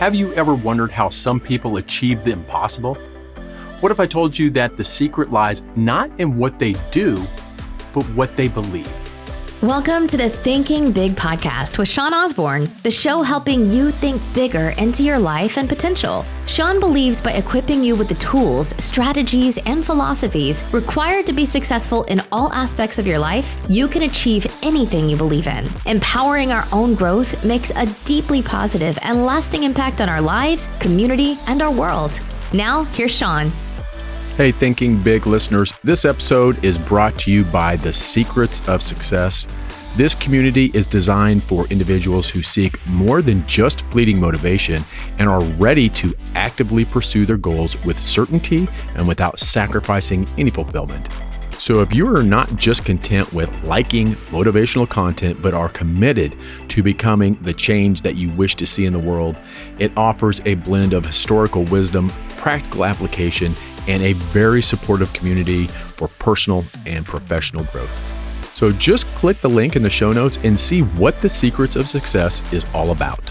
Have you ever wondered how some people achieve the impossible? What if I told you that the secret lies not in what they do, but what they believe? Welcome to the Thinking Big podcast with Sean Osborne, the show helping you think bigger into your life and potential. Sean believes by equipping you with the tools, strategies, and philosophies required to be successful in all aspects of your life, you can achieve anything you believe in. Empowering our own growth makes a deeply positive and lasting impact on our lives, community, and our world. Now, here's Sean. Hey, Thinking Big listeners, this episode is brought to you by The Secrets of Success. This community is designed for individuals who seek more than just fleeting motivation and are ready to actively pursue their goals with certainty and without sacrificing any fulfillment. So, if you are not just content with liking motivational content, but are committed to becoming the change that you wish to see in the world, it offers a blend of historical wisdom, practical application, and a very supportive community for personal and professional growth. So just click the link in the show notes and see what the secrets of success is all about.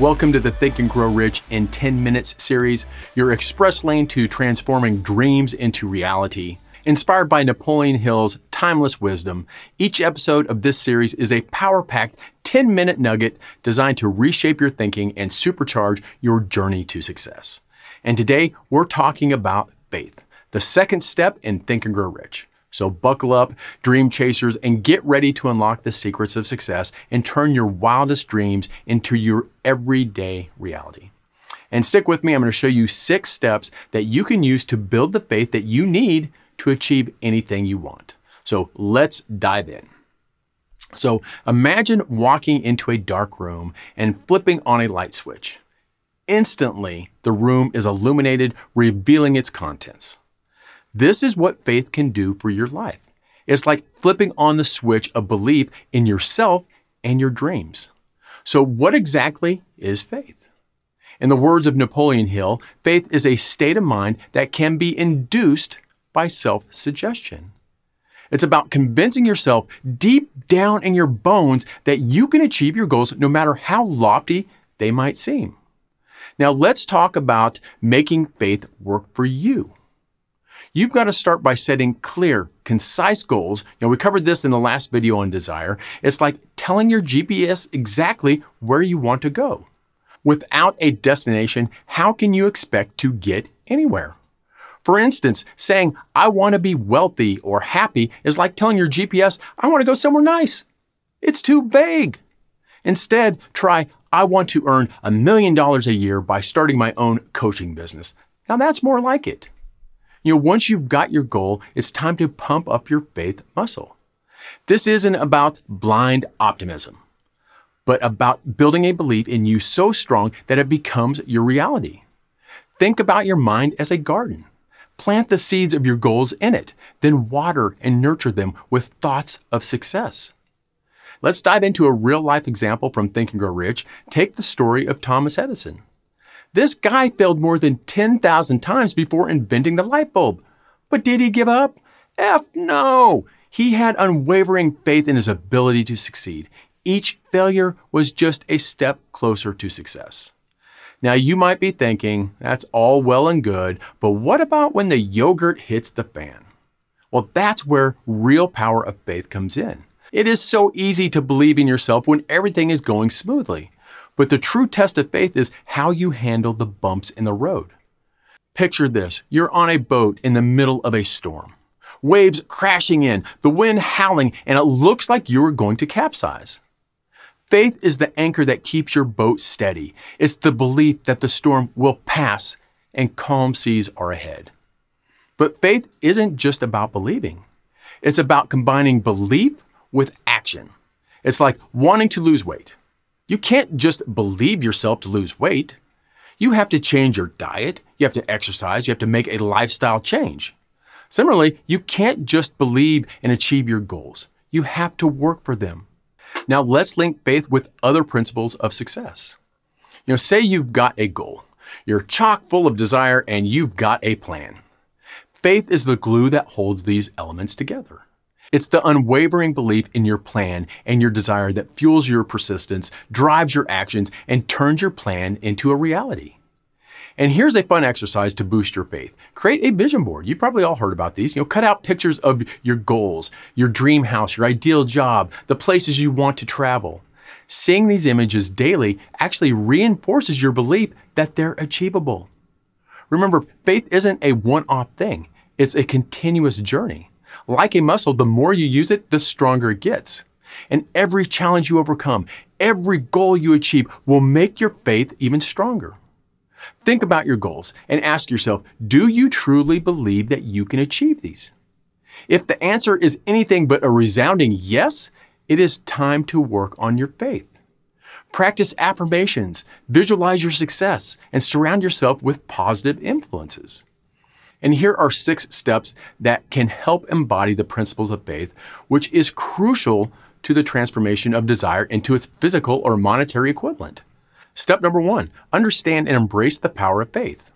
Welcome to the Think and Grow Rich in 10 Minutes series, your express lane to transforming dreams into reality. Inspired by Napoleon Hill's timeless wisdom, each episode of this series is a power packed 10 minute nugget designed to reshape your thinking and supercharge your journey to success. And today we're talking about faith, the second step in Think and Grow Rich. So buckle up, dream chasers, and get ready to unlock the secrets of success and turn your wildest dreams into your everyday reality. And stick with me, I'm going to show you six steps that you can use to build the faith that you need to achieve anything you want. So let's dive in. So imagine walking into a dark room and flipping on a light switch. Instantly, the room is illuminated, revealing its contents. This is what faith can do for your life. It's like flipping on the switch of belief in yourself and your dreams. So, what exactly is faith? In the words of Napoleon Hill, faith is a state of mind that can be induced by self suggestion. It's about convincing yourself deep down in your bones that you can achieve your goals no matter how lofty they might seem. Now, let's talk about making faith work for you. You've got to start by setting clear, concise goals. Know, we covered this in the last video on desire. It's like telling your GPS exactly where you want to go. Without a destination, how can you expect to get anywhere? For instance, saying, I want to be wealthy or happy is like telling your GPS, I want to go somewhere nice. It's too vague. Instead, try, I want to earn a million dollars a year by starting my own coaching business. Now that's more like it. You know, once you've got your goal, it's time to pump up your faith muscle. This isn't about blind optimism, but about building a belief in you so strong that it becomes your reality. Think about your mind as a garden. Plant the seeds of your goals in it, then water and nurture them with thoughts of success. Let's dive into a real life example from Think and Grow Rich. Take the story of Thomas Edison. This guy failed more than 10,000 times before inventing the light bulb. But did he give up? F no! He had unwavering faith in his ability to succeed. Each failure was just a step closer to success. Now, you might be thinking, that's all well and good, but what about when the yogurt hits the fan? Well, that's where real power of faith comes in. It is so easy to believe in yourself when everything is going smoothly. But the true test of faith is how you handle the bumps in the road. Picture this you're on a boat in the middle of a storm. Waves crashing in, the wind howling, and it looks like you are going to capsize. Faith is the anchor that keeps your boat steady. It's the belief that the storm will pass and calm seas are ahead. But faith isn't just about believing. It's about combining belief with action. It's like wanting to lose weight. You can't just believe yourself to lose weight. You have to change your diet, you have to exercise, you have to make a lifestyle change. Similarly, you can't just believe and achieve your goals. You have to work for them. Now, let's link faith with other principles of success. You know, say you've got a goal. You're chock full of desire and you've got a plan. Faith is the glue that holds these elements together. It's the unwavering belief in your plan and your desire that fuels your persistence, drives your actions, and turns your plan into a reality. And here's a fun exercise to boost your faith. Create a vision board. You've probably all heard about these. You know, cut out pictures of your goals, your dream house, your ideal job, the places you want to travel. Seeing these images daily actually reinforces your belief that they're achievable. Remember, faith isn't a one off thing, it's a continuous journey. Like a muscle, the more you use it, the stronger it gets. And every challenge you overcome, every goal you achieve will make your faith even stronger. Think about your goals and ask yourself do you truly believe that you can achieve these? If the answer is anything but a resounding yes, it is time to work on your faith. Practice affirmations, visualize your success, and surround yourself with positive influences. And here are six steps that can help embody the principles of faith, which is crucial to the transformation of desire into its physical or monetary equivalent. Step number one understand and embrace the power of faith.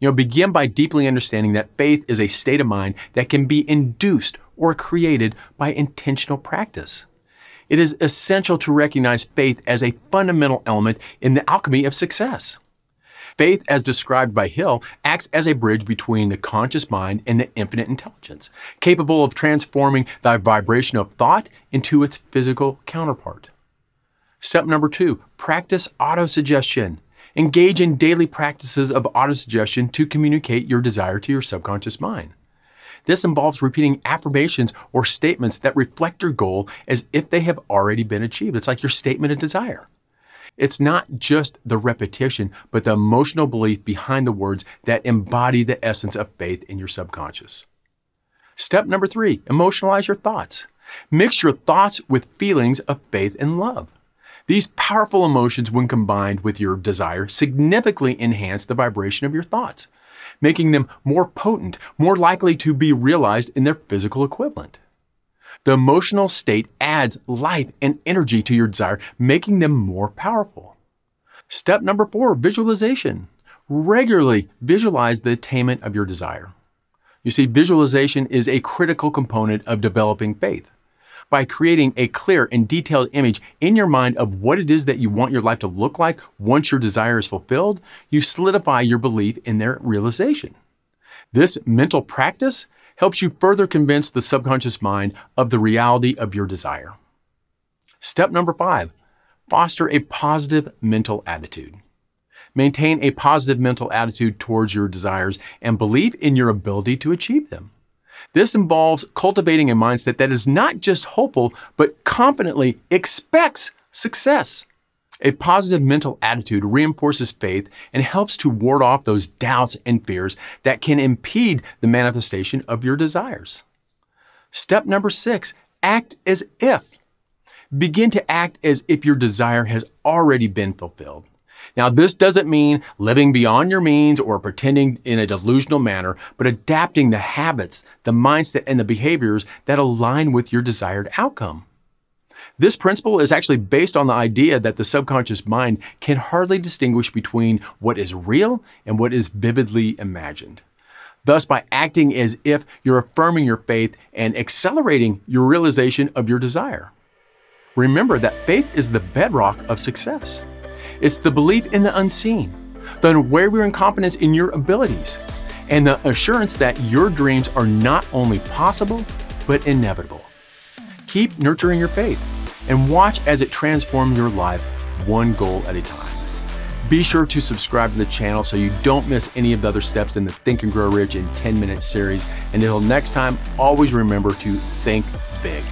You know, begin by deeply understanding that faith is a state of mind that can be induced or created by intentional practice. It is essential to recognize faith as a fundamental element in the alchemy of success. Faith, as described by Hill, acts as a bridge between the conscious mind and the infinite intelligence, capable of transforming the vibration of thought into its physical counterpart. Step number two, practice autosuggestion. Engage in daily practices of autosuggestion to communicate your desire to your subconscious mind. This involves repeating affirmations or statements that reflect your goal as if they have already been achieved. It's like your statement of desire. It's not just the repetition, but the emotional belief behind the words that embody the essence of faith in your subconscious. Step number three emotionalize your thoughts. Mix your thoughts with feelings of faith and love. These powerful emotions, when combined with your desire, significantly enhance the vibration of your thoughts, making them more potent, more likely to be realized in their physical equivalent. The emotional state adds life and energy to your desire, making them more powerful. Step number four visualization. Regularly visualize the attainment of your desire. You see, visualization is a critical component of developing faith by creating a clear and detailed image in your mind of what it is that you want your life to look like once your desire is fulfilled, you solidify your belief in their realization. This mental practice helps you further convince the subconscious mind of the reality of your desire. Step number five foster a positive mental attitude. Maintain a positive mental attitude towards your desires and believe in your ability to achieve them. This involves cultivating a mindset that is not just hopeful, but confidently expects success. A positive mental attitude reinforces faith and helps to ward off those doubts and fears that can impede the manifestation of your desires. Step number six act as if. Begin to act as if your desire has already been fulfilled. Now, this doesn't mean living beyond your means or pretending in a delusional manner, but adapting the habits, the mindset, and the behaviors that align with your desired outcome. This principle is actually based on the idea that the subconscious mind can hardly distinguish between what is real and what is vividly imagined. Thus, by acting as if you're affirming your faith and accelerating your realization of your desire. Remember that faith is the bedrock of success. It's the belief in the unseen, the unwavering confidence in your abilities, and the assurance that your dreams are not only possible, but inevitable. Keep nurturing your faith and watch as it transforms your life one goal at a time. Be sure to subscribe to the channel so you don't miss any of the other steps in the Think and Grow Rich in 10 Minute series. And until next time, always remember to think big.